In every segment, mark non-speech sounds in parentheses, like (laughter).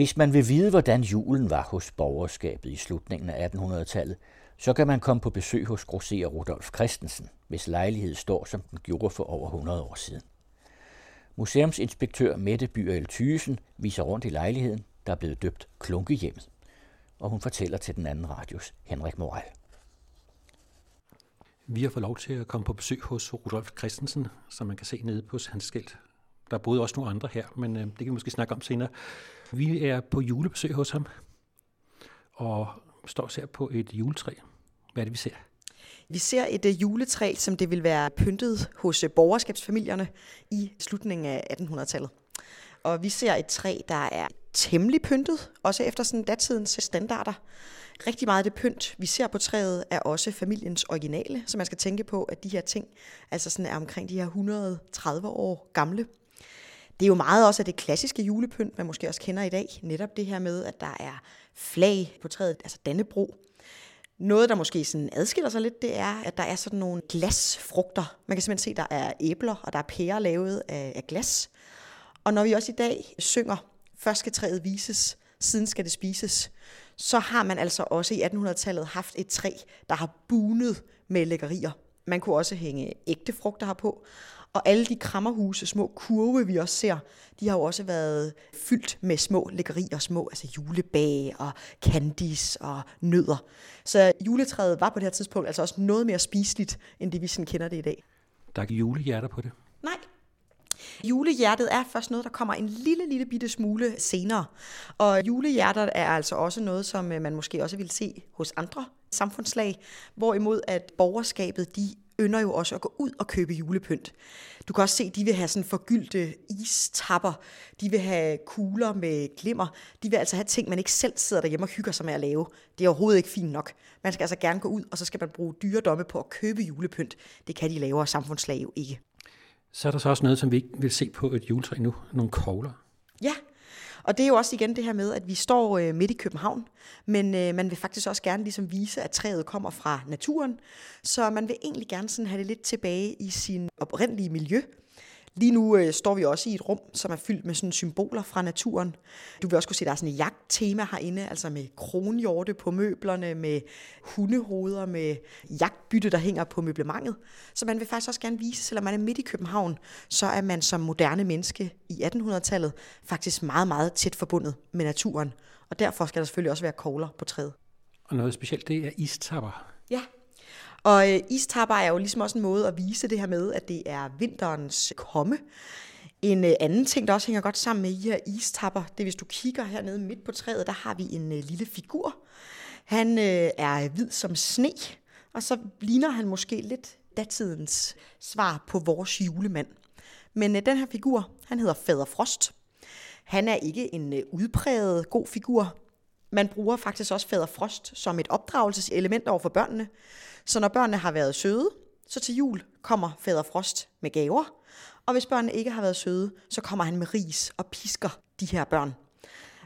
Hvis man vil vide, hvordan julen var hos borgerskabet i slutningen af 1800-tallet, så kan man komme på besøg hos grosserer Rudolf Christensen, hvis lejlighed står, som den gjorde for over 100 år siden. Museumsinspektør Mette Byer Thysen viser rundt i lejligheden, der er blevet døbt Klunkehjemmet, og hun fortæller til den anden radios Henrik Moral. Vi har fået lov til at komme på besøg hos Rudolf Christensen, som man kan se nede på hans skilt. Der boede også nogle andre her, men øh, det kan vi måske snakke om senere. Vi er på julebesøg hos ham, og står og ser på et juletræ. Hvad er det, vi ser? Vi ser et uh, juletræ, som det vil være pyntet hos uh, borgerskabsfamilierne i slutningen af 1800-tallet. Og vi ser et træ, der er temmelig pyntet, også efter sådan datidens standarder. Rigtig meget af det pynt, vi ser på træet, er også familiens originale, så man skal tænke på, at de her ting altså sådan er omkring de her 130 år gamle. Det er jo meget også af det klassiske julepynt, man måske også kender i dag. Netop det her med, at der er flag på træet, altså Dannebro. Noget, der måske sådan adskiller sig lidt, det er, at der er sådan nogle glasfrugter. Man kan simpelthen se, at der er æbler, og der er pærer lavet af, af glas. Og når vi også i dag synger, først skal træet vises, siden skal det spises, så har man altså også i 1800-tallet haft et træ, der har bunet med lækkerier. Man kunne også hænge ægte frugter herpå. Og alle de krammerhuse, små kurve, vi også ser, de har jo også været fyldt med små lækkerier, små altså julebag og candies og nødder. Så juletræet var på det her tidspunkt altså også noget mere spiseligt, end det vi sådan kender det i dag. Der er julehjerter på det? Nej, Julehjertet er først noget, der kommer en lille, lille bitte smule senere. Og julehjerter er altså også noget, som øh, man måske også vil se hos andre samfundslag, hvorimod at borgerskabet, de ynder jo også at gå ud og købe julepynt. Du kan også se, at de vil have sådan forgyldte istapper, de vil have kugler med glimmer, de vil altså have ting, man ikke selv sidder derhjemme og hygger sig med at lave. Det er overhovedet ikke fint nok. Man skal altså gerne gå ud, og så skal man bruge dyredomme på at købe julepynt. Det kan de lavere samfundslag jo ikke. Så er der så også noget, som vi ikke vil se på et juletræ nu, nogle kogler. Ja, og det er jo også igen det her med, at vi står øh, midt i København, men øh, man vil faktisk også gerne ligesom vise, at træet kommer fra naturen, så man vil egentlig gerne sådan have det lidt tilbage i sin oprindelige miljø. Lige nu øh, står vi også i et rum, som er fyldt med sådan symboler fra naturen. Du vil også kunne se, at der er sådan et jagttema herinde, altså med kronhjorte på møblerne, med hundehoveder, med jagtbytte, der hænger på møblementet. Så man vil faktisk også gerne vise, selvom man er midt i København, så er man som moderne menneske i 1800-tallet faktisk meget, meget tæt forbundet med naturen. Og derfor skal der selvfølgelig også være kogler på træet. Og noget specielt, det er istapper. Ja, og øh, istapper er jo ligesom også en måde at vise det her med, at det er vinterens komme. En øh, anden ting, der også hænger godt sammen med i her istapper, det er, hvis du kigger hernede midt på træet, der har vi en øh, lille figur. Han øh, er hvid som sne, og så ligner han måske lidt datidens svar på vores julemand. Men øh, den her figur, han hedder Fader Frost. Han er ikke en øh, udpræget god figur. Man bruger faktisk også Fader Frost som et opdragelseselement over for børnene. Så når børnene har været søde, så til jul kommer Fader Frost med gaver. Og hvis børnene ikke har været søde, så kommer han med ris og pisker de her børn.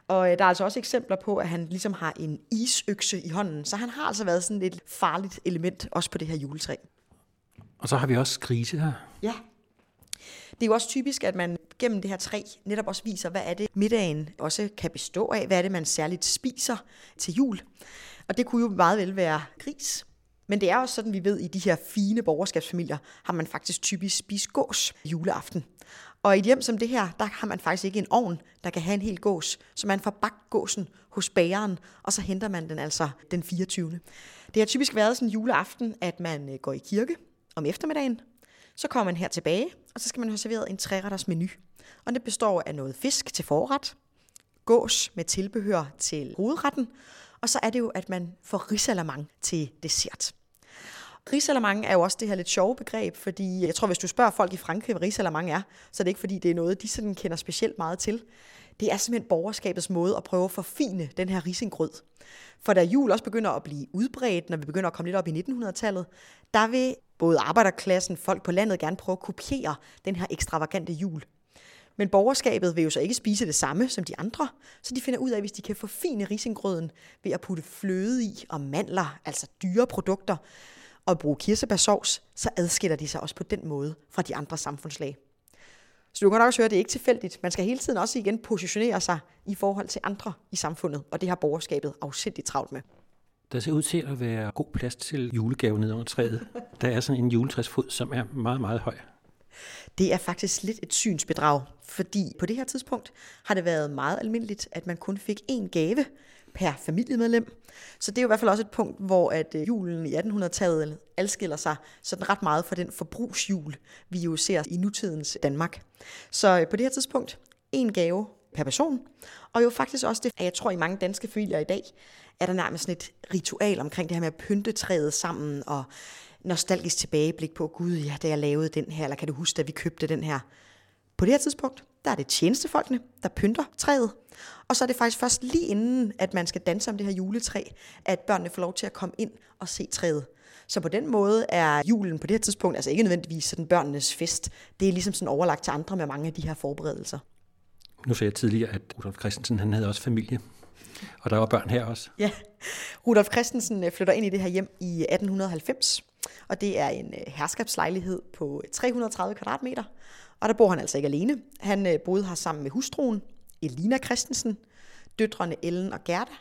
Og øh, der er altså også eksempler på, at han ligesom har en isøkse i hånden. Så han har altså været sådan et farligt element også på det her juletræ. Og så har vi også grise her. Ja. Det er jo også typisk, at man gennem det her træ netop også viser, hvad er det middagen også kan bestå af. Hvad er det, man særligt spiser til jul. Og det kunne jo meget vel være gris. Men det er også sådan, vi ved, i de her fine borgerskabsfamilier, har man faktisk typisk spist gås juleaften. Og i et hjem som det her, der har man faktisk ikke en ovn, der kan have en hel gås. Så man får bagt gåsen hos bageren, og så henter man den altså den 24. Det har typisk været sådan juleaften, at man øh, går i kirke om eftermiddagen. Så kommer man her tilbage, og så skal man have serveret en træretters menu. Og det består af noget fisk til forret, gås med tilbehør til hovedretten, og så er det jo, at man får risalamang til dessert. Risalamang er jo også det her lidt sjove begreb, fordi jeg tror, hvis du spørger folk i Frankrig, hvad risalamang er, så er det ikke, fordi det er noget, de sådan kender specielt meget til. Det er simpelthen borgerskabets måde at prøve at forfine den her risengrød. For da jul også begynder at blive udbredt, når vi begynder at komme lidt op i 1900-tallet, der vil både arbejderklassen, folk på landet gerne prøve at kopiere den her ekstravagante jul. Men borgerskabet vil jo så ikke spise det samme som de andre, så de finder ud af, hvis de kan forfine risengrøden ved at putte fløde i og mandler, altså dyre produkter, og bruge kirsebærsovs, så adskiller de sig også på den måde fra de andre samfundslag. Så du kan nok også høre, at det er ikke tilfældigt. Man skal hele tiden også igen positionere sig i forhold til andre i samfundet, og det har borgerskabet afsindigt travlt med. Der ser ud til at være god plads til julegave nede under træet. Der er sådan en juletræsfod, som er meget, meget høj. Det er faktisk lidt et synsbedrag, fordi på det her tidspunkt har det været meget almindeligt, at man kun fik én gave per familiemedlem. Så det er jo i hvert fald også et punkt, hvor at øh, julen i 1800-tallet adskiller sig sådan ret meget fra den forbrugsjul, vi jo ser i nutidens Danmark. Så øh, på det her tidspunkt, en gave per person, og jo faktisk også det, at jeg tror i mange danske familier i dag, er der nærmest sådan et ritual omkring det her med at pynte træet sammen, og nostalgisk tilbageblik på, gud ja, da jeg lavede den her, eller kan du huske, da vi købte den her. På det her tidspunkt, der er det tjenestefolkene, der pynter træet. Og så er det faktisk først lige inden, at man skal danse om det her juletræ, at børnene får lov til at komme ind og se træet. Så på den måde er julen på det her tidspunkt altså ikke nødvendigvis sådan børnenes fest. Det er ligesom sådan overlagt til andre med mange af de her forberedelser. Nu sagde jeg tidligere, at Rudolf Christensen han havde også familie. Og der var børn her også. Ja, Rudolf Christensen øh, flytter ind i det her hjem i 1890. Og det er en øh, herskabslejlighed på øh, 330 kvadratmeter. Og der bor han altså ikke alene. Han øh, boede her sammen med hustruen, Elina Christensen, døtrene Ellen og Gerda,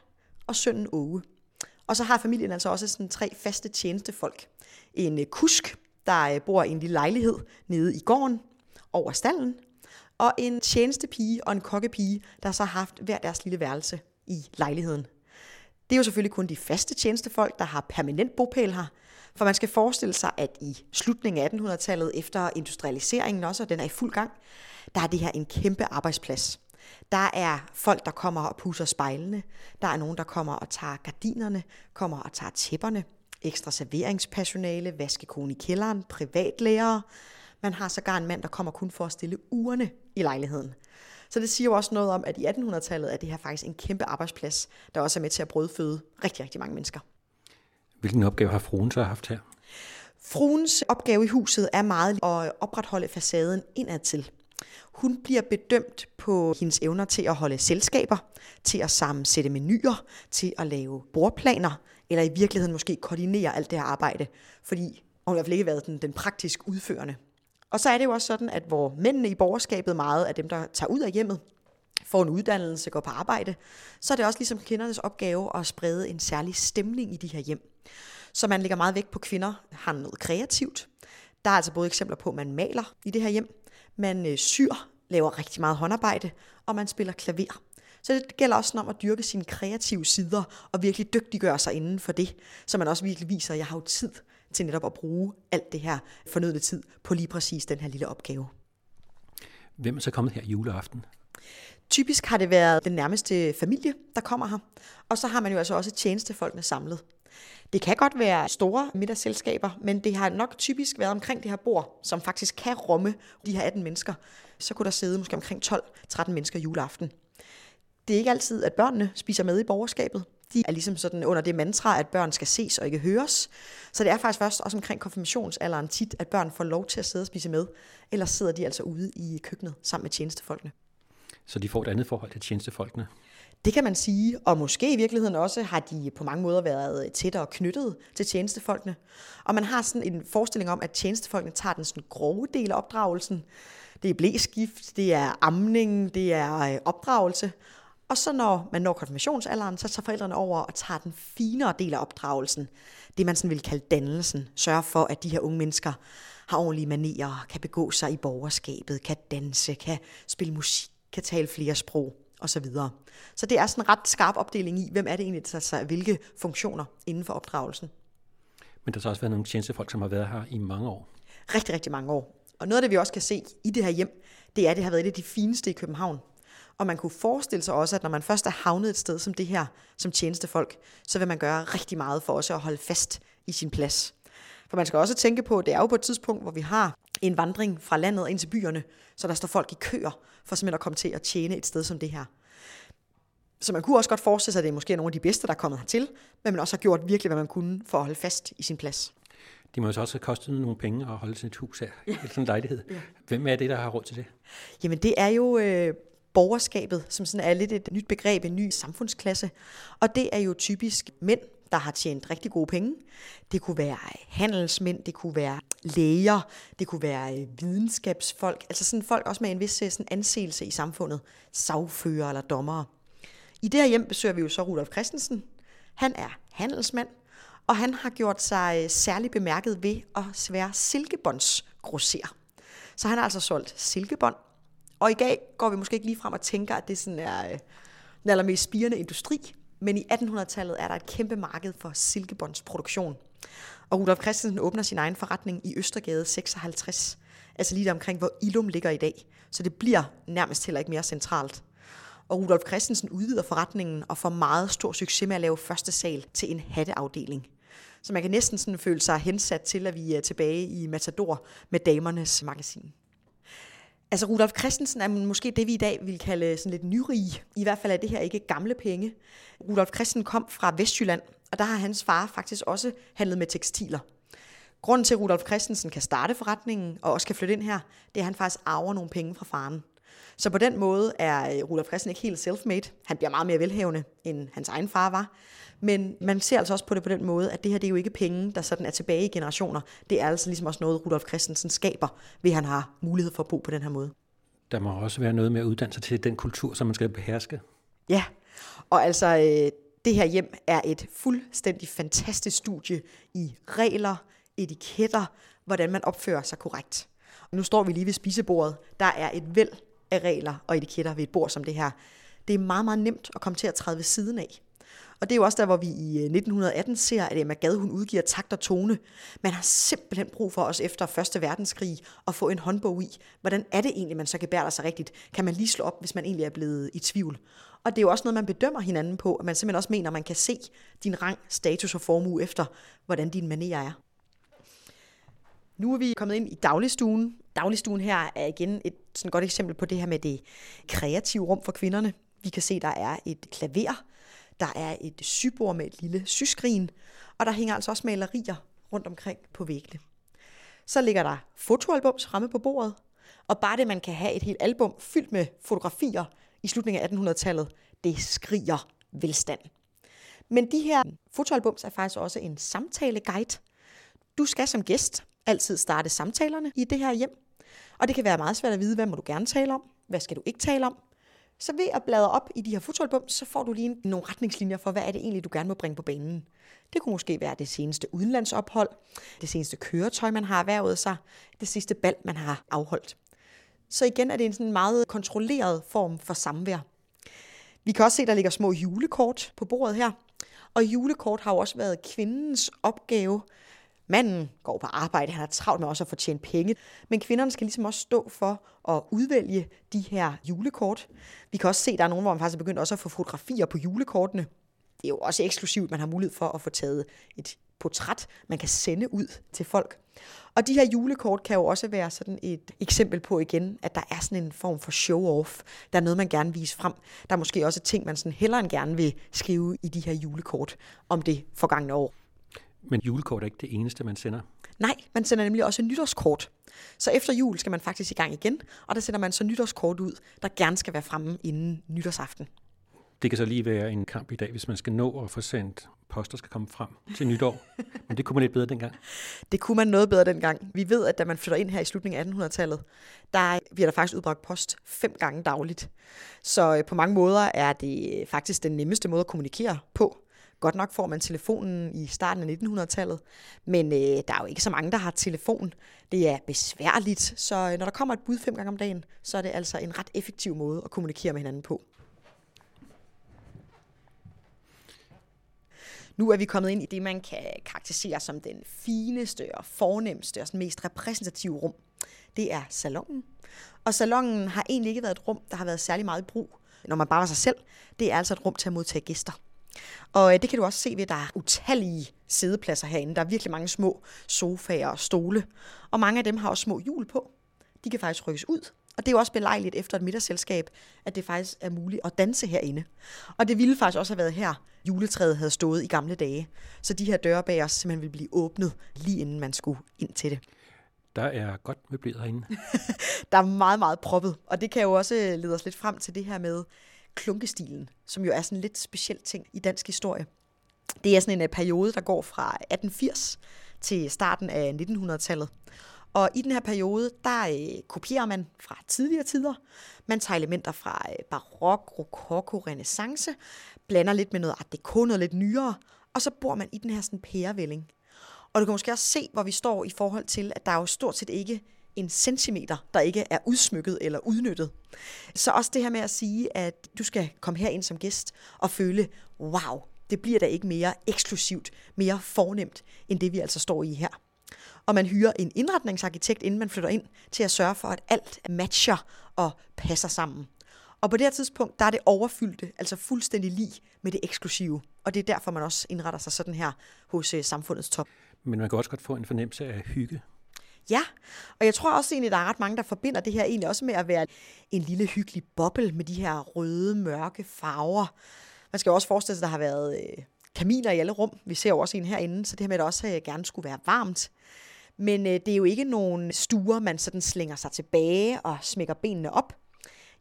og sønnen Åge. Og så har familien altså også sådan tre faste tjenestefolk. En kusk, der bor i en lille lejlighed nede i gården over stallen, og en tjenestepige og en kokkepige, der så har haft hver deres lille værelse i lejligheden. Det er jo selvfølgelig kun de faste tjenestefolk, der har permanent bopæl her, for man skal forestille sig, at i slutningen af 1800-tallet, efter industrialiseringen også, og den er i fuld gang, der er det her en kæmpe arbejdsplads. Der er folk, der kommer og pusser spejlene. Der er nogen, der kommer og tager gardinerne, kommer og tager tæpperne. Ekstra serveringspersonale, vaskekone i kælderen, privatlærere. Man har sågar en mand, der kommer kun for at stille urene i lejligheden. Så det siger jo også noget om, at i 1800-tallet er det her faktisk en kæmpe arbejdsplads, der også er med til at brødføde rigtig, rigtig mange mennesker. Hvilken opgave har fruen så haft her? Fruens opgave i huset er meget at opretholde facaden indadtil. Hun bliver bedømt på hendes evner til at holde selskaber, til at sammensætte menuer, til at lave bordplaner, eller i virkeligheden måske koordinere alt det her arbejde, fordi hun har i hvert fald ikke været den, den praktisk udførende. Og så er det jo også sådan, at hvor mændene i borgerskabet meget er dem, der tager ud af hjemmet, får en uddannelse, går på arbejde, så er det også ligesom kvindernes opgave at sprede en særlig stemning i de her hjem. Så man lægger meget vægt på, kvinder har noget kreativt. Der er altså både eksempler på, at man maler i det her hjem, man øh, syr, laver rigtig meget håndarbejde, og man spiller klaver. Så det gælder også om at dyrke sine kreative sider, og virkelig dygtiggøre sig inden for det, så man også virkelig viser, at jeg har jo tid til netop at bruge alt det her fornødne tid på lige præcis den her lille opgave. Hvem er så kommet her juleaften? Typisk har det været den nærmeste familie, der kommer her. Og så har man jo altså også tjenestefolkene samlet. Det kan godt være store middagsselskaber, men det har nok typisk været omkring det her bord, som faktisk kan rumme de her 18 mennesker. Så kunne der sidde måske omkring 12-13 mennesker juleaften. Det er ikke altid, at børnene spiser med i borgerskabet. De er ligesom sådan under det mantra, at børn skal ses og ikke høres. Så det er faktisk først også omkring konfirmationsalderen tit, at børn får lov til at sidde og spise med. Ellers sidder de altså ude i køkkenet sammen med tjenestefolkene. Så de får et andet forhold til tjenestefolkene? Det kan man sige, og måske i virkeligheden også har de på mange måder været tættere knyttet til tjenestefolkene. Og man har sådan en forestilling om, at tjenestefolkene tager den sådan grove del af opdragelsen. Det er blæskift, det er amning, det er øh, opdragelse. Og så når man når konfirmationsalderen, så tager forældrene over og tager den finere del af opdragelsen. Det man sådan vil kalde dannelsen. Sørger for, at de her unge mennesker har ordentlige manerer, kan begå sig i borgerskabet, kan danse, kan spille musik, kan tale flere sprog osv. Så, så det er sådan en ret skarp opdeling i, hvem er det egentlig, der tager hvilke funktioner inden for opdragelsen. Men der har også været nogle tjenestefolk, som har været her i mange år. Rigtig, rigtig mange år. Og noget af det, vi også kan se i det her hjem, det er, at det har været et af de fineste i København. Og man kunne forestille sig også, at når man først er havnet et sted som det her, som tjenestefolk, så vil man gøre rigtig meget for også at holde fast i sin plads. For man skal også tænke på, at det er jo på et tidspunkt, hvor vi har en vandring fra landet ind til byerne, så der står folk i køer for simpelthen at komme til at tjene et sted som det her. Så man kunne også godt forestille sig, at det er måske nogle af de bedste, der er kommet hertil, men man også har gjort virkelig, hvad man kunne for at holde fast i sin plads. Det må jo så også have kostet nogle penge at holde et hus her, ja. sådan en lejlighed. Ja. Hvem er det, der har råd til det? Jamen det er jo øh, borgerskabet, som sådan er lidt et nyt begreb, en ny samfundsklasse. Og det er jo typisk mænd, der har tjent rigtig gode penge. Det kunne være handelsmænd, det kunne være læger, det kunne være øh, videnskabsfolk, altså sådan folk også med en vis øh, sådan anseelse i samfundet, sagfører eller dommere. I det her hjem besøger vi jo så Rudolf Christensen. Han er handelsmand, og han har gjort sig særligt særlig bemærket ved at svære silkebåndsgrosser. Så han har altså solgt silkebånd, og i dag går vi måske ikke lige frem og tænker, at det sådan er den allermest spirende industri, men i 1800-tallet er der et kæmpe marked for silkebåndsproduktion. Og Rudolf Christensen åbner sin egen forretning i Østergade 56, altså lige der omkring, hvor Ilum ligger i dag. Så det bliver nærmest heller ikke mere centralt. Og Rudolf Christensen udvider forretningen og får meget stor succes med at lave første sal til en hatteafdeling. Så man kan næsten sådan føle sig hensat til, at vi er tilbage i Matador med damernes magasin. Altså Rudolf Christensen er måske det, vi i dag vil kalde sådan lidt nyrige. I hvert fald er det her ikke gamle penge. Rudolf Christensen kom fra Vestjylland, og der har hans far faktisk også handlet med tekstiler. Grunden til, at Rudolf Christensen kan starte forretningen og også kan flytte ind her, det er, at han faktisk arver nogle penge fra faren. Så på den måde er øh, Rudolf Christensen ikke helt self-made. Han bliver meget mere velhavende, end hans egen far var. Men man ser altså også på det på den måde, at det her det er jo ikke penge, der sådan er tilbage i generationer. Det er altså ligesom også noget, Rudolf Christensen skaber, ved han har mulighed for at bo på den her måde. Der må også være noget med at uddanne sig til den kultur, som man skal beherske. Ja, og altså øh, det her hjem er et fuldstændig fantastisk studie i regler, etiketter, hvordan man opfører sig korrekt. Og nu står vi lige ved spisebordet. Der er et væld af regler og etiketter ved et bord som det her. Det er meget, meget nemt at komme til at træde ved siden af. Og det er jo også der, hvor vi i øh, 1918 ser, at Emma Gad, hun udgiver takt og tone. Man har simpelthen brug for os efter Første Verdenskrig at få en håndbog i. Hvordan er det egentlig, man så kan bære sig rigtigt? Kan man lige slå op, hvis man egentlig er blevet i tvivl? Og det er jo også noget, man bedømmer hinanden på, at man simpelthen også mener, at man kan se din rang, status og formue efter, hvordan din manerer er. Nu er vi kommet ind i dagligstuen. Dagligstuen her er igen et sådan godt eksempel på det her med det kreative rum for kvinderne. Vi kan se, der er et klaver, der er et sybord med et lille syskrin, og der hænger altså også malerier rundt omkring på væggene. Så ligger der fotoalbums ramme på bordet, og bare det, man kan have et helt album fyldt med fotografier i slutningen af 1800-tallet, det skriger velstand. Men de her fotoalbums er faktisk også en samtaleguide. Du skal som gæst altid starte samtalerne i det her hjem, og det kan være meget svært at vide, hvad må du gerne tale om, hvad skal du ikke tale om, så ved at bladre op i de her fotoalbum, så får du lige nogle retningslinjer for, hvad er det egentlig, du gerne må bringe på banen. Det kunne måske være det seneste udenlandsophold, det seneste køretøj, man har erhvervet sig, det sidste bal, man har afholdt. Så igen er det en sådan meget kontrolleret form for samvær. Vi kan også se, at der ligger små julekort på bordet her. Og julekort har jo også været kvindens opgave Manden går på arbejde, han har travlt med også at fortjene penge, men kvinderne skal ligesom også stå for at udvælge de her julekort. Vi kan også se, at der er nogen, hvor man faktisk er begyndt også at få fotografier på julekortene. Det er jo også eksklusivt, man har mulighed for at få taget et portræt, man kan sende ud til folk. Og de her julekort kan jo også være sådan et eksempel på igen, at der er sådan en form for show-off. Der er noget, man gerne vil vise frem. Der er måske også ting, man sådan hellere end gerne vil skrive i de her julekort om det forgangne år. Men julekort er ikke det eneste, man sender? Nej, man sender nemlig også nytårskort. Så efter jul skal man faktisk i gang igen, og der sender man så nytårskort ud, der gerne skal være fremme inden nytårsaften. Det kan så lige være en kamp i dag, hvis man skal nå at få sendt poster skal komme frem til nytår. (laughs) Men det kunne man lidt bedre dengang. Det kunne man noget bedre dengang. Vi ved, at da man flytter ind her i slutningen af 1800-tallet, der bliver der faktisk udbragt post fem gange dagligt. Så øh, på mange måder er det faktisk den nemmeste måde at kommunikere på. Godt nok får man telefonen i starten af 1900-tallet, men øh, der er jo ikke så mange, der har telefon. Det er besværligt, så øh, når der kommer et bud fem gange om dagen, så er det altså en ret effektiv måde at kommunikere med hinanden på. Nu er vi kommet ind i det, man kan karakterisere som den fineste og fornemmeste og mest repræsentative rum. Det er salongen. Og salongen har egentlig ikke været et rum, der har været særlig meget i brug, når man bare var sig selv. Det er altså et rum til at modtage gæster. Og øh, det kan du også se ved, at der er utallige sædepladser herinde. Der er virkelig mange små sofaer og stole. Og mange af dem har også små hjul på. De kan faktisk rykkes ud. Og det er jo også belejligt efter et middagsselskab, at det faktisk er muligt at danse herinde. Og det ville faktisk også have været her, juletræet havde stået i gamle dage. Så de her døre bag os simpelthen ville blive åbnet, lige inden man skulle ind til det. Der er godt møbleret herinde. (laughs) der er meget, meget proppet. Og det kan jo også lede os lidt frem til det her med, klunkestilen, som jo er sådan en lidt speciel ting i dansk historie. Det er sådan en øh, periode, der går fra 1880 til starten af 1900-tallet. Og i den her periode, der øh, kopierer man fra tidligere tider. Man tager elementer fra øh, barok, rokoko, renaissance, blander lidt med noget art deco, noget lidt nyere, og så bor man i den her sådan pærevælling. Og du kan måske også se, hvor vi står i forhold til, at der er jo stort set ikke en centimeter, der ikke er udsmykket eller udnyttet. Så også det her med at sige, at du skal komme her ind som gæst og føle, wow, det bliver da ikke mere eksklusivt, mere fornemt, end det vi altså står i her. Og man hyrer en indretningsarkitekt, inden man flytter ind, til at sørge for, at alt matcher og passer sammen. Og på det her tidspunkt, der er det overfyldte, altså fuldstændig lige med det eksklusive. Og det er derfor, man også indretter sig sådan her hos øh, samfundets top. Men man kan også godt få en fornemmelse af hygge. Ja, og jeg tror også egentlig, der er ret mange, der forbinder det her egentlig også med at være en lille hyggelig boble med de her røde, mørke farver. Man skal også forestille sig, at der har været øh, kaminer i alle rum. Vi ser jo også en herinde, så det her med, at det også øh, gerne skulle være varmt. Men øh, det er jo ikke nogen stuer, man sådan slænger sig tilbage og smækker benene op.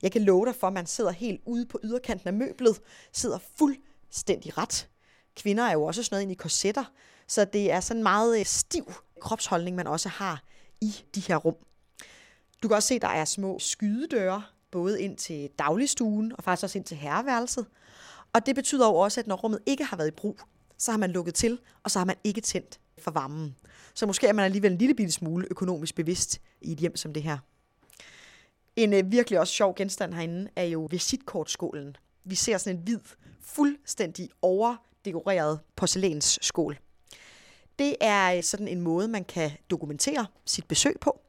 Jeg kan love dig for, at man sidder helt ude på yderkanten af møblet, sidder fuldstændig ret. Kvinder er jo også sådan noget ind i korsetter, så det er sådan en meget øh, stiv kropsholdning, man også har i de her rum. Du kan også se, at der er små skydedøre, både ind til dagligstuen og faktisk også ind til herreværelset. Og det betyder jo også, at når rummet ikke har været i brug, så har man lukket til, og så har man ikke tændt for varmen. Så måske er man alligevel en lille bitte smule økonomisk bevidst i et hjem som det her. En øh, virkelig også sjov genstand herinde er jo visitkortskålen. Vi ser sådan en hvid, fuldstændig overdekoreret porcelænsskål. Det er øh, sådan en måde, man kan dokumentere sit besøg på.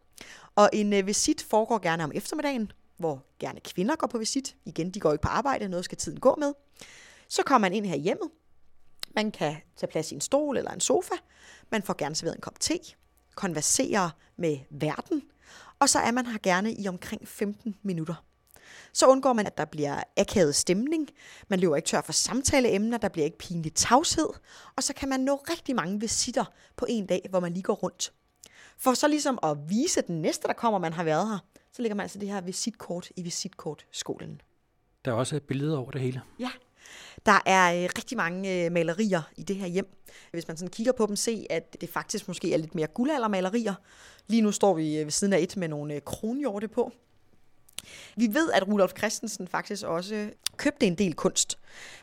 Og en øh, visit foregår gerne om eftermiddagen, hvor gerne kvinder går på visit. Igen, de går ikke på arbejde, noget skal tiden gå med. Så kommer man ind her hjemme. hjemmet. Man kan tage plads i en stol eller en sofa. Man får gerne serveret en kop te. Konverserer med verden. Og så er man her gerne i omkring 15 minutter. Så undgår man, at der bliver akavet stemning. Man løber ikke tør for samtaleemner, der bliver ikke pinlig tavshed. Og så kan man nå rigtig mange visitter på en dag, hvor man lige går rundt. For så ligesom at vise den næste, der kommer, man har været her, så lægger man altså det her visitkort i visitkortskolen. Der er også billeder over det hele. Ja, der er øh, rigtig mange øh, malerier i det her hjem. Hvis man sådan kigger på dem, se at det faktisk måske er lidt mere guldaldermalerier. Lige nu står vi øh, ved siden af et med nogle kronhjorte på. Vi ved, at Rudolf Christensen faktisk også købte en del kunst,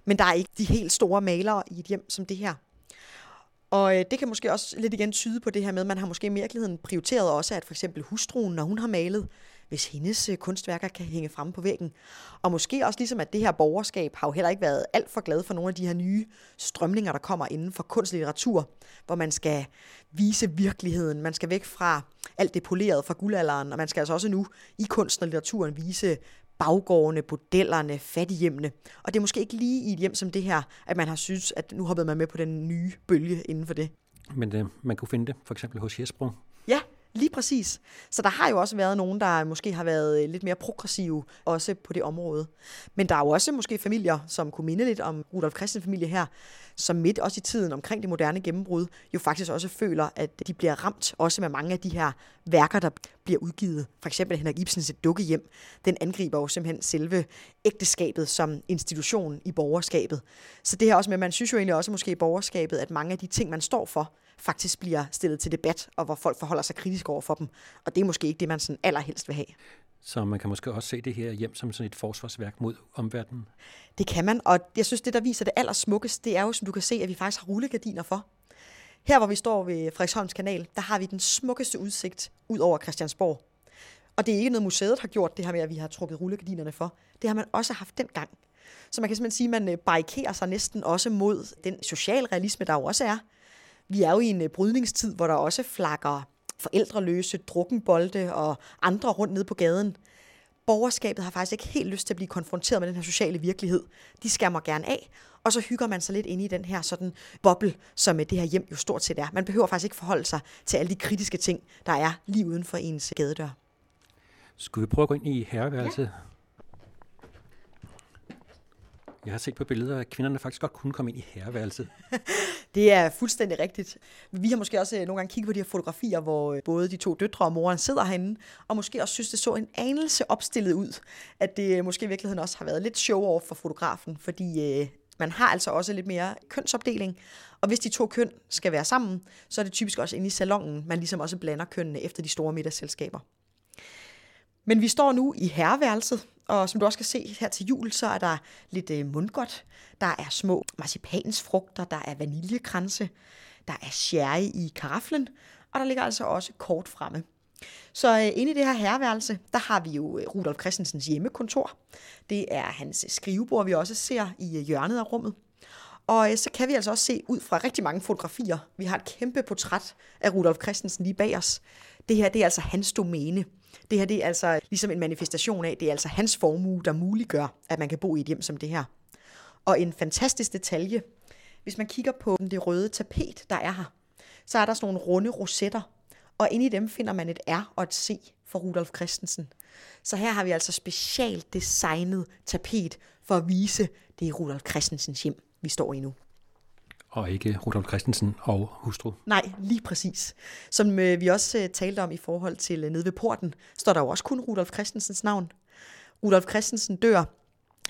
men der er ikke de helt store malere i et hjem som det her. Og øh, det kan måske også lidt igen tyde på det her med, at man har måske i virkeligheden prioriteret også, at for eksempel hustruen, når hun har malet, hvis hendes øh, kunstværker kan hænge frem på væggen. Og måske også ligesom, at det her borgerskab har jo heller ikke været alt for glad for nogle af de her nye strømninger, der kommer inden for kunstlitteratur, hvor man skal vise virkeligheden. Man skal væk fra alt det polerede fra guldalderen, og man skal altså også nu i kunsten og litteraturen vise baggårdene, bordellerne, fattighjemmene. Og det er måske ikke lige i et hjem som det her, at man har synes, at nu hoppede man med på den nye bølge inden for det. Men det, man kunne finde det for eksempel hos Jesper. Lige præcis. Så der har jo også været nogen, der måske har været øh, lidt mere progressive også på det område. Men der er jo også måske familier, som kunne minde lidt om Rudolf Christian familie her, som midt også i tiden omkring det moderne gennembrud, jo faktisk også føler, at de bliver ramt også med mange af de her værker, der bliver udgivet. For eksempel Henrik Ibsens Et dukkehjem. Den angriber jo simpelthen selve ægteskabet som institution i borgerskabet. Så det her også med, at man synes jo egentlig også måske i borgerskabet, at mange af de ting, man står for, faktisk bliver stillet til debat, og hvor folk forholder sig kritisk over for dem. Og det er måske ikke det, man sådan allerhelst vil have. Så man kan måske også se det her hjem som sådan et forsvarsværk mod omverdenen? Det kan man, og jeg synes, det der viser det allersmukkeste, det er jo, som du kan se, at vi faktisk har rullegardiner for. Her, hvor vi står ved Frederiksholms kanal, der har vi den smukkeste udsigt ud over Christiansborg. Og det er ikke noget, museet har gjort, det her med, at vi har trukket rullegardinerne for. Det har man også haft dengang. Så man kan simpelthen sige, at man øh, barrikerer sig næsten også mod den socialrealisme, der jo også er. Vi er jo i en øh, brydningstid, hvor der også flakker forældreløse, drukkenbolde og andre rundt nede på gaden. Borgerskabet har faktisk ikke helt lyst til at blive konfronteret med den her sociale virkelighed. De skærmer gerne af, og så hygger man sig lidt ind i den her sådan boble, som det her hjem jo stort set er. Man behøver faktisk ikke forholde sig til alle de kritiske ting, der er lige uden for ens gadedør. Skulle vi prøve at gå ind i herreværelset? Ja. Jeg har set på billeder, at kvinderne faktisk godt kunne komme ind i herreværelset. (laughs) det er fuldstændig rigtigt. Vi har måske også øh, nogle gange kigget på de her fotografier, hvor øh, både de to døtre og moren sidder herinde, og måske også synes, det så en anelse opstillet ud, at det øh, måske i virkeligheden også har været lidt show over for fotografen, fordi Man har altså også lidt mere kønsopdeling, og hvis de to køn skal være sammen, så er det typisk også inde i salongen, man ligesom også blander kønnene efter de store middagsselskaber. Men vi står nu i herreværelset, og som du også kan se her til jul, så er der lidt øh, mundgodt. Der er små marcipansfrugter, der er vaniljekranse, der er sherry i karaflen, og der ligger altså også kort fremme. Så øh, inde i det her herreværelse, der har vi jo øh, Rudolf Christensens hjemmekontor. Det er hans skrivebord, vi også ser i øh, hjørnet af rummet. Og øh, så kan vi altså også se ud fra rigtig mange fotografier. Vi har et kæmpe portræt af Rudolf Christensen lige bag os. Det her, det er altså hans domæne. Det her, det er altså ligesom en manifestation af, det er altså hans formue, der muliggør, at man kan bo i et hjem som det her. Og en fantastisk detalje, hvis man kigger på det røde tapet, der er her, så er der sådan nogle runde rosetter, og inde i dem finder man et R og et C for Rudolf Christensen. Så her har vi altså specielt designet tapet for at vise, det er Rudolf Christensens hjem, vi står i nu. Og ikke Rudolf Christensen og hustru. Nej, lige præcis. Som øh, vi også øh, talte om i forhold til øh, nede ved porten, står der jo også kun Rudolf Christensens navn. Rudolf Christensen dør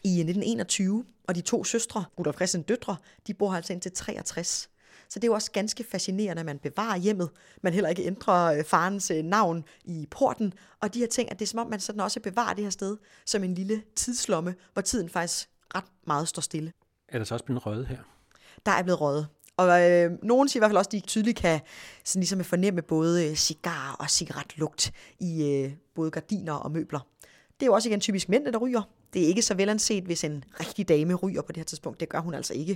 i 1921, og de to søstre, Rudolf Christensens døtre, de bor altså indtil 63. Så det er jo også ganske fascinerende, at man bevarer hjemmet, man heller ikke ændrer øh, farens øh, navn i porten, og de her ting, at det er som om, man sådan også bevarer det her sted som en lille tidslomme, hvor tiden faktisk ret meget står stille. Er der så også blevet røget her? Der er blevet røget. Og øh, nogen siger i hvert fald også, at de tydeligt kan sådan ligesom fornemme både øh, cigar og cigaretlugt i øh, både gardiner og møbler. Det er jo også igen typisk mænd, der ryger. Det er ikke så velanset, hvis en rigtig dame ryger på det her tidspunkt. Det gør hun altså ikke.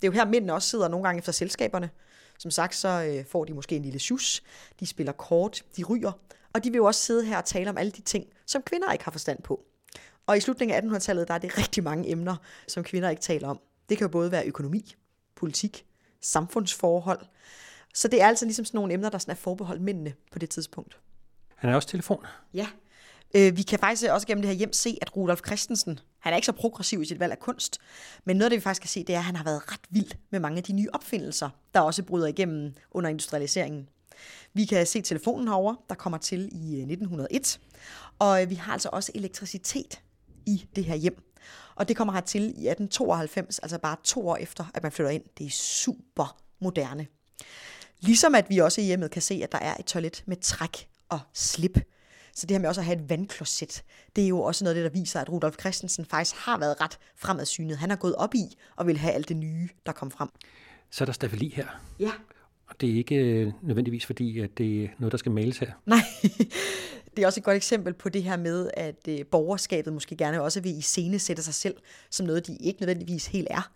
Det er jo her, mændene også sidder nogle gange efter selskaberne. Som sagt, så øh, får de måske en lille sjus. De spiller kort, de ryger. Og de vil jo også sidde her og tale om alle de ting, som kvinder ikke har forstand på. Og i slutningen af 1800-tallet, der er det rigtig mange emner, som kvinder ikke taler om. Det kan jo både være økonomi, politik, samfundsforhold. Så det er altså ligesom sådan nogle emner, der sådan er forbeholdt mændene på det tidspunkt. Han er også telefon. Ja. Øh, vi kan faktisk også gennem det her hjem se, at Rudolf Christensen, han er ikke så progressiv i sit valg af kunst, men noget af det, vi faktisk kan se, det er, at han har været ret vild med mange af de nye opfindelser, der også bryder igennem under industrialiseringen. Vi kan se telefonen herover, der kommer til i 1901, øh, og øh, vi har altså også elektricitet i det her hjem. Og det kommer her til i 1892, altså bare to år efter, at man flytter ind. Det er super moderne. Ligesom at vi også i hjemmet kan se, at der er et toilet med træk og slip. Så det her med også at have et vandkloset, det er jo også noget af det, der viser, at Rudolf Christensen faktisk har været ret fremadsynet. Han har gået op i og vil have alt det nye, der kom frem. Så er der stafeli her. Ja. Og det er ikke øh, nødvendigvis fordi, at det er noget, der skal males her. Nej, (laughs) det er også et godt eksempel på det her med, at øh, borgerskabet måske gerne også vil iscenesætte sig selv som noget, de ikke nødvendigvis helt er.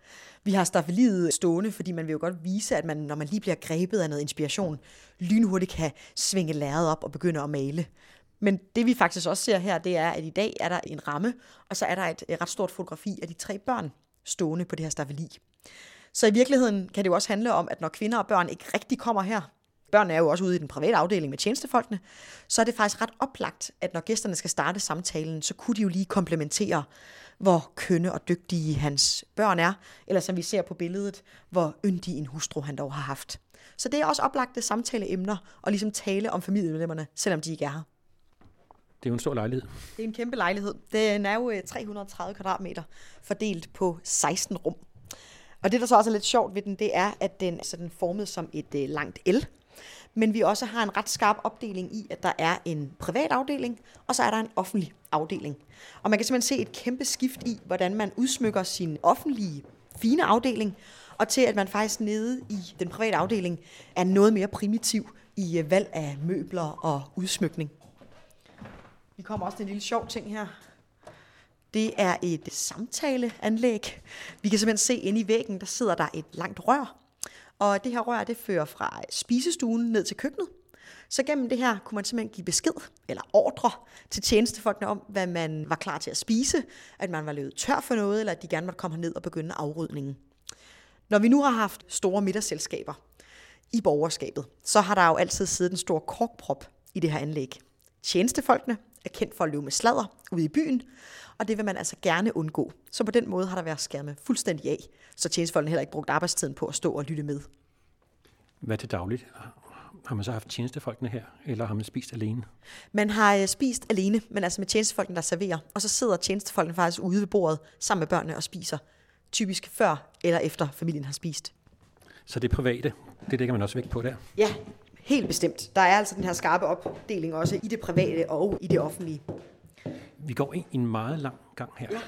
Vi har staffeliet stående, fordi man vil jo godt vise, at man, når man lige bliver grebet af noget inspiration, lynhurtigt kan svinge lærret op og begynde at male. Men det vi faktisk også ser her, det er, at i dag er der en ramme, og så er der et, et ret stort fotografi af de tre børn stående på det her staffeli. Så i virkeligheden kan det jo også handle om, at når kvinder og børn ikke rigtig kommer her, børnene er jo også ude i den private afdeling med tjenestefolkene, så er det faktisk ret oplagt, at når gæsterne skal starte samtalen, så kunne de jo lige komplementere, hvor kønne og dygtige hans børn er, eller som vi ser på billedet, hvor yndig en hustru han dog har haft. Så det er også oplagte samtaleemner, og ligesom tale om familiemedlemmerne, selvom de ikke er her. Det er jo en stor lejlighed. Det er en kæmpe lejlighed. Den er jo 330 øh, kvadratmeter, fordelt på 16 rum. Og det, der så også er lidt sjovt ved den, det er, at den er sådan formet som et øh, langt L. Men vi også har en ret skarp opdeling i, at der er en privat afdeling, og så er der en offentlig afdeling. Og man kan simpelthen se et kæmpe skift i, hvordan man udsmykker sin offentlige, fine afdeling, og til at man faktisk nede i den private afdeling er noget mere primitiv i øh, valg af møbler og udsmykning. Vi kommer også til en lille sjov ting her. Det er et samtaleanlæg. Vi kan simpelthen se inde i væggen, der sidder der et langt rør. Og det her rør, det fører fra spisestuen ned til køkkenet. Så gennem det her kunne man simpelthen give besked eller ordre til tjenestefolkene om, hvad man var klar til at spise, at man var løbet tør for noget, eller at de gerne måtte komme ned og begynde afrydningen. Når vi nu har haft store middagsselskaber i borgerskabet, så har der jo altid siddet en stor korkprop i det her anlæg. Tjenestefolkene er kendt for at løbe med sladder ude i byen, og det vil man altså gerne undgå. Så på den måde har der været skærmet fuldstændig af, så tjenestefolkene heller ikke brugt arbejdstiden på at stå og lytte med. Hvad til dagligt? Har man så haft tjenestefolkene her, eller har man spist alene? Man har øh, spist alene, men altså med tjenestefolkene, der serverer. Og så sidder tjenestefolkene faktisk ude ved bordet sammen med børnene og spiser typisk før eller efter familien har spist. Så det private, det lægger man også vægt på der? Ja, helt bestemt. Der er altså den her skarpe opdeling også i det private og i det offentlige. Vi går ind i en meget lang gang her. Ja.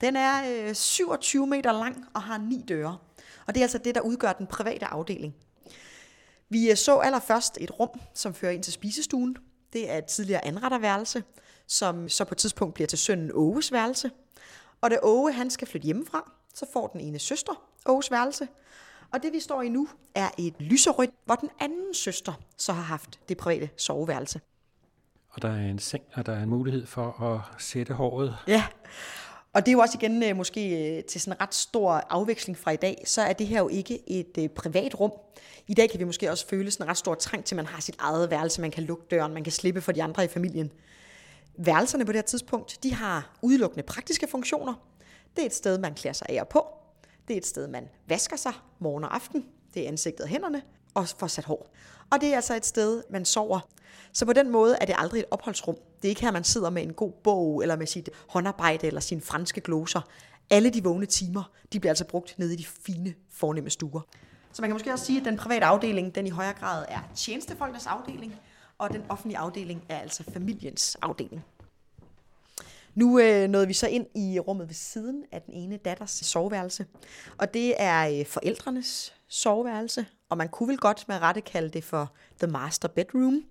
Den er øh, 27 meter lang og har ni døre. Og det er altså det, der udgør den private afdeling. Vi øh, så allerførst et rum, som fører ind til spisestuen. Det er et tidligere anretterværelse, som så på et tidspunkt bliver til sønnen Åges værelse. Og da Åge han skal flytte hjemmefra, så får den ene søster Åges værelse. Og det vi står i nu er et lyserødt, hvor den anden søster så har haft det private soveværelse. Og der er en seng, og der er en mulighed for at sætte håret. Ja, og det er jo også igen øh, måske øh, til sådan en ret stor afveksling fra i dag, så er det her jo ikke et øh, privat rum. I dag kan vi måske også føle sådan en ret stor trang til, at man har sit eget værelse, man kan lukke døren, man kan slippe for de andre i familien. Værelserne på det her tidspunkt, de har udelukkende praktiske funktioner. Det er et sted, man klæder sig af og på. Det er et sted, man vasker sig morgen og aften. Det er ansigtet og hænderne og får sat hår. Og det er altså et sted, man sover. Så på den måde er det aldrig et opholdsrum. Det er ikke her, man sidder med en god bog, eller med sit håndarbejde, eller sine franske gloser. Alle de vågne timer, de bliver altså brugt nede i de fine, fornemme stuer. Så man kan måske også sige, at den private afdeling, den i højere grad er tjenestefolkenes afdeling, og den offentlige afdeling er altså familiens afdeling. Nu øh, nåede vi så ind i rummet ved siden af den ene datters soveværelse, og det er øh, forældrenes soveværelse, og man kunne vel godt med rette kalde det for the master bedroom.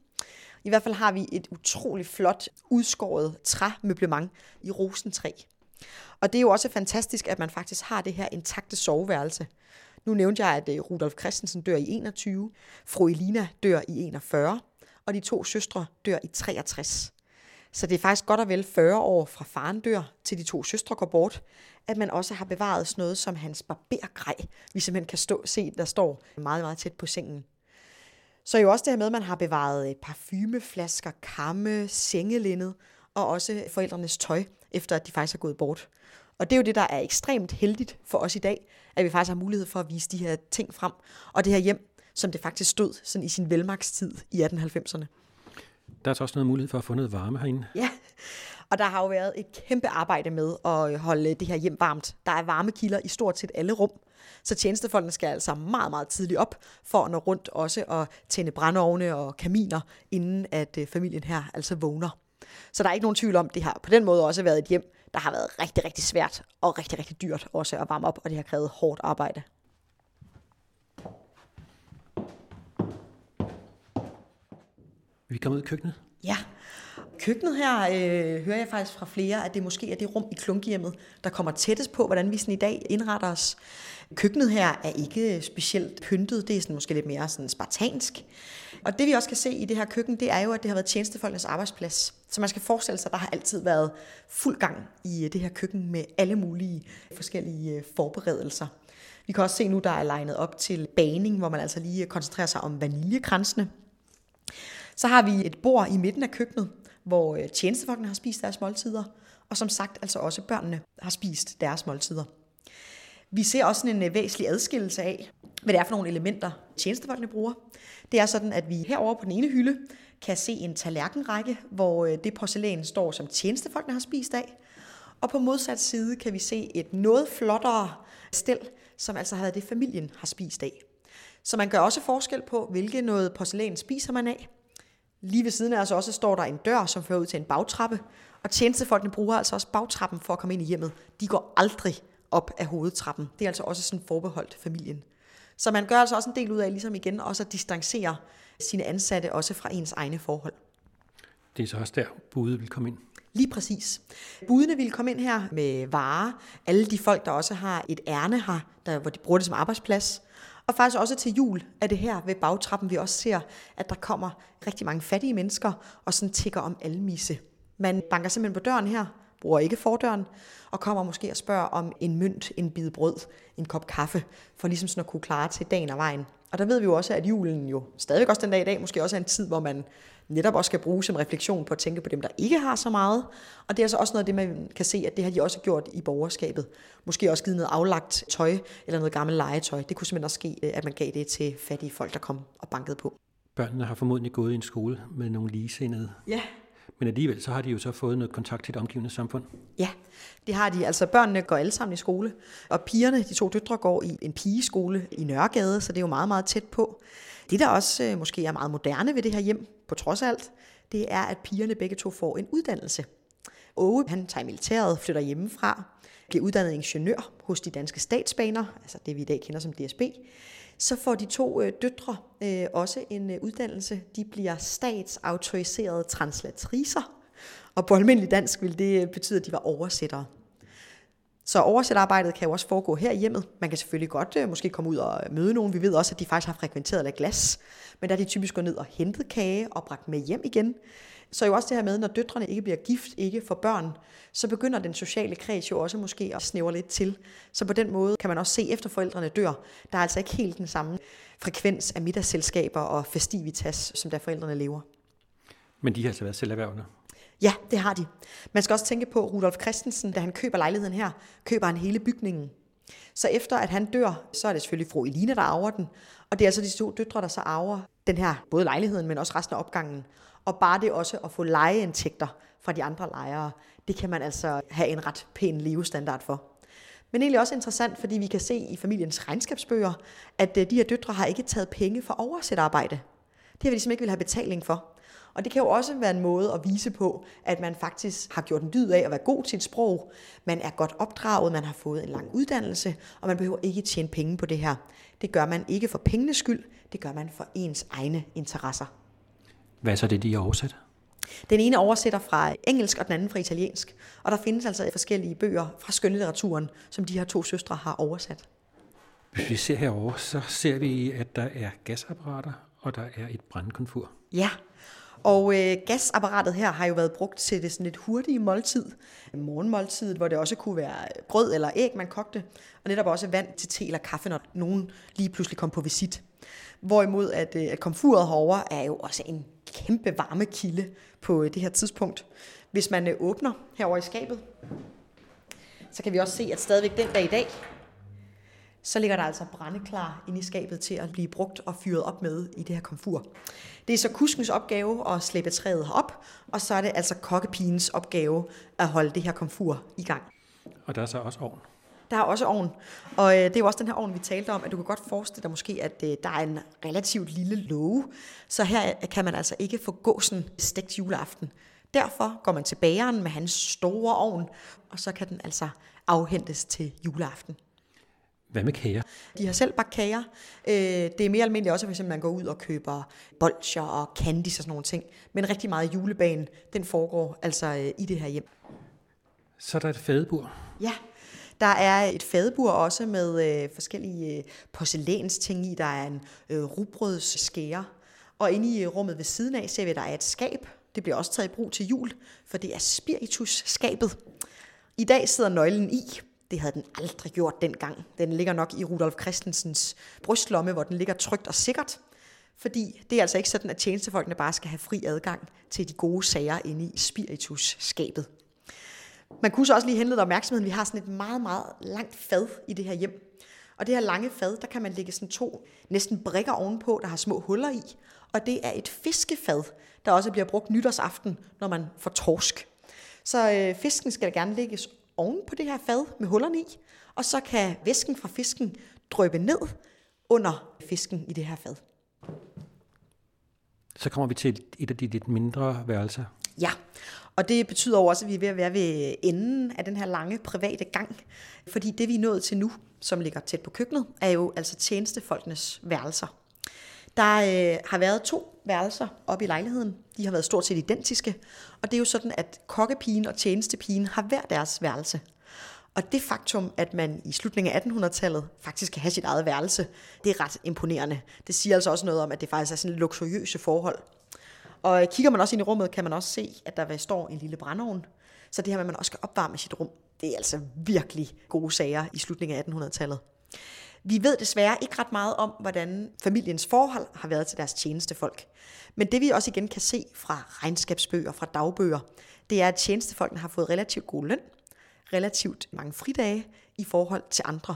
I hvert fald har vi et utroligt flot, udskåret træmøblement i rosentræ. Og det er jo også fantastisk, at man faktisk har det her intakte soveværelse. Nu nævnte jeg, at øh, Rudolf Christensen dør i 21, fru Elina dør i 41, og de to søstre dør i 63. Så det er faktisk godt og vel 40 år fra faren dør, til de to søstre går bort, at man også har bevaret sådan noget som hans barbergrej, vi simpelthen kan stå, se, der står meget, meget tæt på sengen. Så jo også det her med, at man har bevaret øh, parfumeflasker, kamme, sengelinned og også forældrenes tøj, efter at de faktisk er gået bort. Og det er jo det, der er ekstremt heldigt for os i dag, at vi faktisk har mulighed for at vise de her ting frem. Og det her hjem, som det faktisk stod sådan i sin velmagtstid i 1890'erne. Der er så også noget mulighed for at få noget varme herinde. Ja, og der har jo været et kæmpe arbejde med at holde det her hjem varmt. Der er varmekilder i stort set alle rum. Så tjenestefolkene skal altså meget, meget tidligt op for at nå rundt også og tænde brændeovne og kaminer, inden at øh, familien her altså vågner. Så der er ikke nogen tvivl om, at det har på den måde også været et hjem, der har været rigtig, rigtig svært og rigtig, rigtig dyrt også at varme op, og det har krævet hårdt arbejde. Vi kommer ud i køkkenet. Ja, køkkenet her øh, hører jeg faktisk fra flere, at det måske er det rum i klunkhjemmet, der kommer tættest på, hvordan vi sådan i dag indretter os. Køkkenet her er ikke specielt pyntet, det er sådan måske lidt mere sådan spartansk. Og det vi også kan se i det her køkken, det er jo, at det har været tjenestefolkens arbejdsplads. Så man skal forestille sig, at der har altid været fuld gang i øh, det her køkken med alle mulige forskellige øh, forberedelser. Vi kan også se nu, der er legnet op til baning, hvor man altså lige øh, koncentrerer sig om vaniljekransene. Så har vi et bord i midten af køkkenet, hvor øh, tjenestefolkene har spist deres måltider, og som sagt altså også børnene har spist deres måltider. Vi ser også en øh, væsentlig adskillelse af, hvad det er for nogle elementer, tjenestefolkene bruger. Det er sådan, at vi herover på den ene hylde kan se en tallerkenrække, hvor øh, det porcelæn står, som tjenestefolkene har spist af. Og på modsat side kan vi se et noget flottere stel, som altså har været det, familien har spist af. Så man gør også forskel på, hvilket noget porcelæn spiser man af. Lige ved siden af os også står der en dør, som fører ud til en bagtrappe, og tjenestefolkene bruger altså også bagtrappen for at komme ind i hjemmet. De går aldrig op af hovedtrappen. Det er altså også sådan forbeholdt familien. Så man gør altså også en del ud af ligesom igen også at distancere sine ansatte også fra ens egne forhold. Det er så også der, budet vil komme ind. Lige præcis. Budene vil komme ind her med varer. Alle de folk, der også har et ærne her, der, hvor de bruger det som arbejdsplads. Og faktisk også til jul er det her ved bagtrappen, vi også ser, at der kommer rigtig mange fattige mennesker og sådan tigger om almisse. Man banker simpelthen på døren her, bruger ikke fordøren, og kommer måske og spørger om en mønt, en bid brød, en kop kaffe, for ligesom sådan at kunne klare til dagen og vejen. Og der ved vi jo også, at julen jo stadigvæk også den dag i dag, måske også er en tid, hvor man netop også skal bruge som refleksion på at tænke på dem, der ikke har så meget. Og det er altså også noget af det, man kan se, at det har de også gjort i borgerskabet. Måske også givet noget aflagt tøj eller noget gammelt legetøj. Det kunne simpelthen også ske, at man gav det til fattige folk, der kom og bankede på. Børnene har formodentlig gået i en skole med nogle ligesindede. Ja. Men alligevel så har de jo så fået noget kontakt til det omgivende samfund. Ja, det har de. Altså børnene går alle sammen i skole, og pigerne, de to døtre, går i en pigeskole i Nørregade, så det er jo meget, meget tæt på. Det, der også øh, måske er meget moderne ved det her hjem, på trods af alt, det er, at pigerne begge to får en uddannelse. Åge, han tager i militæret, flytter hjemmefra, bliver uddannet ingeniør hos de danske statsbaner, altså det vi i dag kender som DSB. Så får de to øh, døtre øh, også en øh, uddannelse. De bliver statsautoriserede translatriser, og på almindelig dansk vil det øh, betyde, at de var oversættere. Så oversætterarbejdet kan jo også foregå her i hjemmet. Man kan selvfølgelig godt øh, måske komme ud og møde nogen. Vi ved også, at de faktisk har frekventeret et glas. Men der er de typisk gået ned og hentet kage og bragt med hjem igen. Så jo også det her med, når døtrene ikke bliver gift, ikke for børn, så begynder den sociale kreds jo også måske at snævre lidt til. Så på den måde kan man også se, efter forældrene dør, der er altså ikke helt den samme frekvens af middagsselskaber og festivitas, som der forældrene lever. Men de har altså været selverhvervende. Ja, det har de. Man skal også tænke på Rudolf Christensen, da han køber lejligheden her, køber han hele bygningen. Så efter at han dør, så er det selvfølgelig fru Eline, der arver den. Og det er altså de to døtre, der så arver den her, både lejligheden, men også resten af opgangen. Og bare det også at få lejeindtægter fra de andre lejere, det kan man altså have en ret pæn levestandard for. Men egentlig også interessant, fordi vi kan se i familiens regnskabsbøger, at øh, de her døtre har ikke taget penge for oversætterarbejde. Det har vi ligesom ikke vil have betaling for. Og det kan jo også være en måde at vise på, at man faktisk har gjort en dyd af at være god til et sprog. Man er godt opdraget, man har fået en lang uddannelse, og man behøver ikke tjene penge på det her. Det gør man ikke for pengenes skyld, det gør man for ens egne interesser. Hvad er så det, de oversat? Den ene oversætter fra engelsk, og den anden fra italiensk. Og der findes altså forskellige bøger fra skønlitteraturen, som de her to søstre har oversat. Hvis vi ser herover, så ser vi, at der er gasapparater, og der er et brandkomfur. Ja, og øh, gasapparatet her har jo været brugt til det sådan lidt hurtige måltid, morgenmåltidet, hvor det også kunne være brød eller æg, man kogte, og netop også vand til te eller kaffe, når nogen lige pludselig kom på visit. Hvorimod at, øh, at komfuret herover er jo også en kæmpe varmekilde på øh, det her tidspunkt. Hvis man øh, åbner herover i skabet, så kan vi også se, at stadigvæk den dag i dag, så ligger der altså brændeklar inde i skabet til at blive brugt og fyret op med i det her komfur. Det er så kuskens opgave at slæbe træet op, og så er det altså kokkepigens opgave at holde det her komfur i gang. Og der er så også ovn. Der er også ovn, og øh, det er jo også den her ovn, vi talte om, at du kan godt forestille dig måske, at øh, der er en relativt lille låge, så her kan man altså ikke få gåsen stegt juleaften. Derfor går man til bageren med hans store ovn, og så kan den altså afhentes til juleaften. Hvad med kager? De har selv bagt kager. Øh, det er mere almindeligt også, hvis man går ud og køber bolcher og candies og sådan nogle ting. Men rigtig meget julebagen, den foregår altså øh, i det her hjem. Så er der et fadebur. Ja, der er et fadebur også med øh, forskellige porcelænsting i. Der er en øh, rugbrødsskære. Og inde i rummet ved siden af ser vi, at der er et skab. Det bliver også taget i brug til jul, for det er spiritus-skabet. I dag sidder nøglen i, det havde den aldrig gjort dengang. Den ligger nok i Rudolf Christensens brystlomme, hvor den ligger trygt og sikkert. Fordi det er altså ikke sådan, at tjenestefolkene bare skal have fri adgang til de gode sager inde i spiritusskabet. Man kunne så også lige henlede opmærksomheden, vi har sådan et meget, meget langt fad i det her hjem. Og det her lange fad, der kan man lægge sådan to næsten brikker ovenpå, der har små huller i. Og det er et fiskefad, der også bliver brugt nytårsaften, når man får torsk. Så øh, fisken skal gerne lægges oven på det her fad med hullerne i, og så kan væsken fra fisken drøbe ned under fisken i det her fad. Så kommer vi til et af de lidt mindre værelser. Ja, og det betyder også, at vi er ved at være ved enden af den her lange private gang. Fordi det, vi er nået til nu, som ligger tæt på køkkenet, er jo altså tjenestefolkenes værelser. Der øh, har været to værelser oppe i lejligheden. De har været stort set identiske. Og det er jo sådan, at kokkepigen og tjenestepigen har hver deres værelse. Og det faktum, at man i slutningen af 1800-tallet faktisk kan have sit eget værelse, det er ret imponerende. Det siger altså også noget om, at det faktisk er sådan luksuriøse forhold. Og kigger man også ind i rummet, kan man også se, at der står en lille brændeovn. Så det her med, at man også skal opvarme sit rum, det er altså virkelig gode sager i slutningen af 1800-tallet. Vi ved desværre ikke ret meget om, hvordan familiens forhold har været til deres tjenestefolk. Men det vi også igen kan se fra regnskabsbøger, fra dagbøger, det er, at tjenestefolkene har fået relativt god løn, relativt mange fridage, i forhold til andre.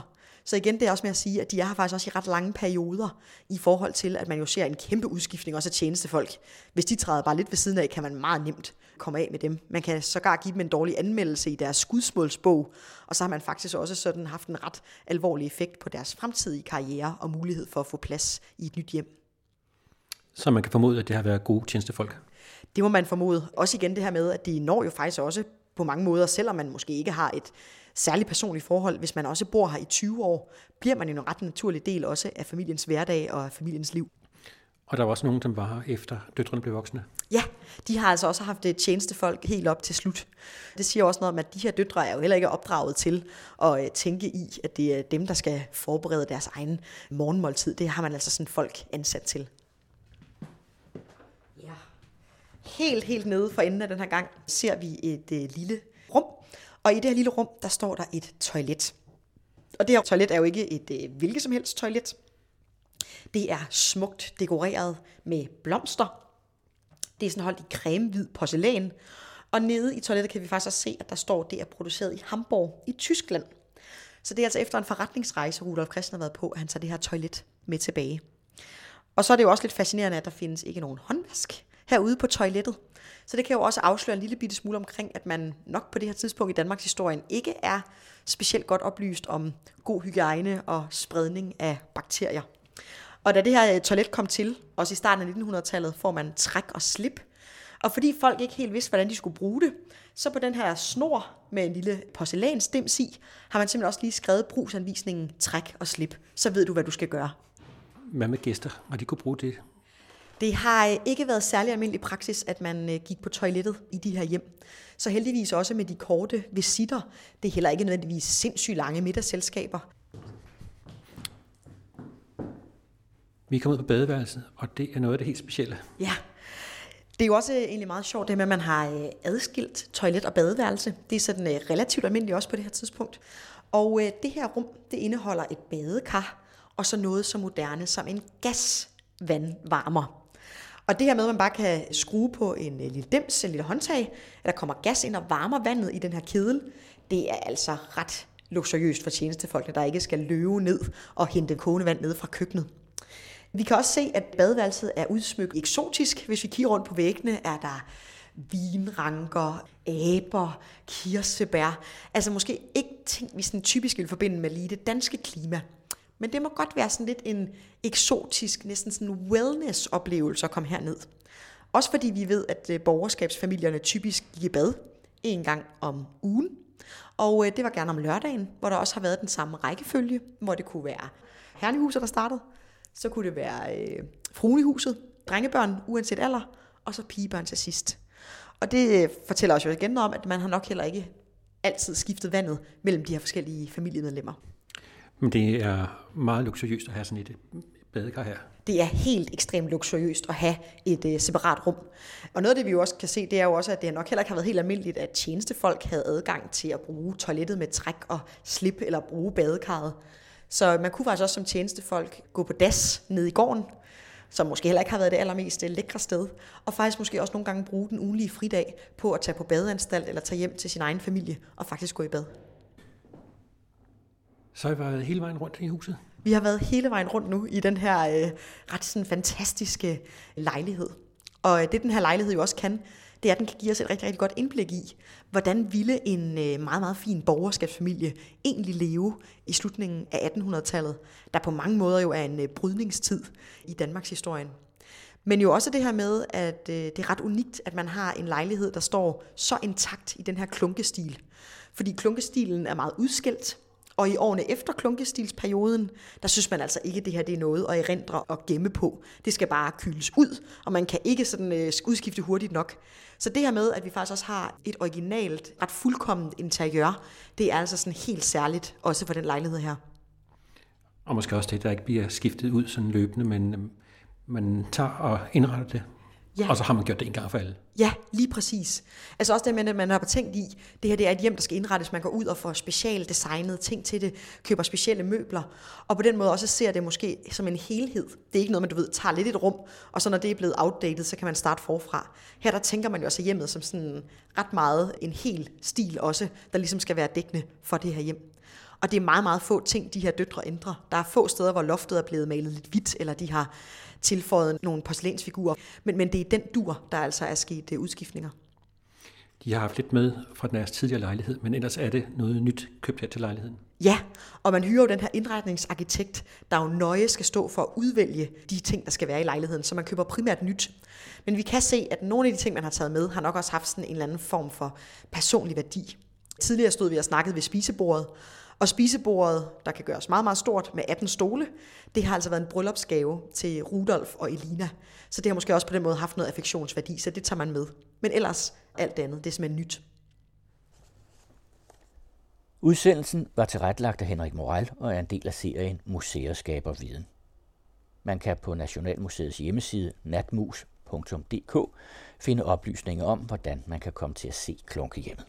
Så igen, det er også med at sige, at de er her faktisk også i ret lange perioder, i forhold til, at man jo ser en kæmpe udskiftning også af tjenestefolk. Hvis de træder bare lidt ved siden af, kan man meget nemt komme af med dem. Man kan sågar give dem en dårlig anmeldelse i deres skudsmålsbog, og så har man faktisk også sådan haft en ret alvorlig effekt på deres fremtidige karriere og mulighed for at få plads i et nyt hjem. Så man kan formode, at det har været gode tjenestefolk? Det må man formode. Også igen det her med, at de når jo faktisk også på mange måder, selvom man måske ikke har et særligt personligt forhold, hvis man også bor her i 20 år, bliver man jo en ret naturlig del også af familiens hverdag og af familiens liv. Og der var også nogen, som var her efter døtrene blev voksne? Ja, de har altså også haft tjenestefolk helt op til slut. Det siger også noget om, at de her døtre er jo heller ikke opdraget til at øh, tænke i, at det er dem, der skal forberede deres egen morgenmåltid. Det har man altså sådan folk ansat til. Ja. Helt, helt nede for enden af den her gang ser vi et øh, lille. Og i det her lille rum, der står der et toilet. Og det her toilet er jo ikke et øh, hvilket som helst toilet. Det er smukt dekoreret med blomster. Det er sådan holdt i cremehvid porcelæn. Og nede i toilettet kan vi faktisk også se, at der står, at det er produceret i Hamburg i Tyskland. Så det er altså efter en forretningsrejse, Rudolf Christen har været på, at han tager det her toilet med tilbage. Og så er det jo også lidt fascinerende, at der findes ikke nogen håndvask herude på toilettet. Så det kan jo også afsløre en lille bitte smule omkring, at man nok på det her tidspunkt i Danmarks historie ikke er specielt godt oplyst om god hygiejne og spredning af bakterier. Og da det her øh, toilet kom til, også i starten af 1900-tallet, får man træk og slip. Og fordi folk ikke helt vidste, hvordan de skulle bruge det, så på den her snor med en lille porcelænsdims i, har man simpelthen også lige skrevet brugsanvisningen træk og slip. Så ved du, hvad du skal gøre. Hvad med gæster? Og de kunne bruge det? Det har øh, ikke været særlig almindelig praksis, at man øh, gik på toilettet i de her hjem. Så heldigvis også med de korte visitter. Det er heller ikke nødvendigvis sindssygt lange middagsselskaber. Vi er kommet på badeværelset, og det er noget af det helt specielle. Ja, det er jo også egentlig meget sjovt, det med, at man har øh, adskilt toilet og badeværelse. Det er sådan øh, relativt almindeligt også på det her tidspunkt. Og øh, det her rum, det indeholder et badekar, og så noget så moderne som en gasvandvarmer. Og det her med, at man bare kan skrue på en øh, lille dims, en lille håndtag, at der kommer gas ind og varmer vandet i den her kedel, det er altså ret luksuriøst for tjenestefolkene, der ikke skal løbe ned og hente kogende vand ned fra køkkenet. Vi kan også se, at badeværelset er udsmykket eksotisk. Hvis vi kigger rundt på væggene, er der vinranker, aber, kirsebær. Altså måske ikke ting, vi sådan typisk vil forbinde med lige det danske klima. Men det må godt være sådan lidt en eksotisk, næsten sådan wellness-oplevelse at komme herned. Også fordi vi ved, at øh, borgerskabsfamilierne typisk gik i bad en gang om ugen. Og øh, det var gerne om lørdagen, hvor der også har været den samme rækkefølge, hvor det kunne være hernehuset, der startede, så kunne det være øh, fruen i huset, drengebørn uanset alder, og så pigebørn til sidst. Og det øh, fortæller os jo igen om, at man har nok heller ikke altid skiftet vandet mellem de her forskellige familiemedlemmer. Men det er meget luksuriøst at have sådan et øh, badekar her. Det er helt ekstremt luksuriøst at have et øh, separat rum. Og noget af det, vi jo også kan se, det er jo også, at det nok heller ikke har været helt almindeligt, at tjenestefolk havde adgang til at bruge toilettet med træk og slip, eller bruge badekarret. Så man kunne faktisk også som tjenestefolk gå på das ned i gården, som måske heller ikke har været det allermest øh, lækre sted, og faktisk måske også nogle gange bruge den ugenlige fridag på at tage på badeanstalt eller tage hjem til sin egen familie og faktisk gå i bad. Så har I været hele vejen rundt i huset? Vi har været hele vejen rundt nu i den her øh, ret sådan fantastiske lejlighed. Og øh, det den her lejlighed jo også kan, det er, at den kan give os et rigtig, rigtig godt indblik i, hvordan ville en øh, meget, meget fin borgerskabsfamilie egentlig leve i slutningen af 1800-tallet, der på mange måder jo er en øh, brydningstid i Danmarks historien. Men jo også det her med, at øh, det er ret unikt, at man har en lejlighed, der står så intakt i den her klunkestil. Fordi klunkestilen er meget udskilt, og i årene efter klunkestilsperioden, der synes man altså ikke, at det her det er noget at erindre og gemme på. Det skal bare kyles ud, og man kan ikke sådan øh, udskifte hurtigt nok. Så det her med, at vi faktisk også har et originalt, ret fuldkomment interiør, det er altså sådan helt særligt, også for den lejlighed her. Og måske også det, der ikke bliver skiftet ud sådan løbende, men øh, man tager og indretter det Ja. Og så har man gjort det en gang for alle. Ja, lige præcis. Altså også det med, at man har tænkt i, det her det er et hjem, der skal indrettes. Man går ud og får specielt designet ting til det, køber specielle møbler, og på den måde også ser det måske som en helhed. Det er ikke noget, man du ved, tager lidt et rum, og så når det er blevet outdated, så kan man starte forfra. Her der tænker man jo også hjemmet som sådan ret meget en hel stil også, der ligesom skal være dækkende for det her hjem. Og det er meget, meget få ting, de her døtre ændrer. Der er få steder, hvor loftet er blevet malet lidt hvidt, eller de har tilføjet nogle porcelænsfigurer. Men, men det er den dur, der altså er sket uh, udskiftninger. De har haft lidt med fra deres tidligere lejlighed, men ellers er det noget nyt købt her til lejligheden. Ja, og man hyrer jo den her indretningsarkitekt, der jo nøje skal stå for at udvælge de ting, der skal være i lejligheden, så man køber primært nyt. Men vi kan se, at nogle af de ting, man har taget med, har nok også haft sådan en eller anden form for personlig værdi. Tidligere stod vi og snakkede ved spisebordet, og spisebordet, der kan gøres meget, meget stort med 18 stole, det har altså været en bryllupsgave til Rudolf og Elina. Så det har måske også på den måde haft noget affektionsværdi, så det tager man med. Men ellers alt andet, det er simpelthen nyt. Udsendelsen var tilrettelagt af Henrik Moral og er en del af serien Museer skaber viden. Man kan på Nationalmuseets hjemmeside natmus.dk finde oplysninger om, hvordan man kan komme til at se klunkehjemmet.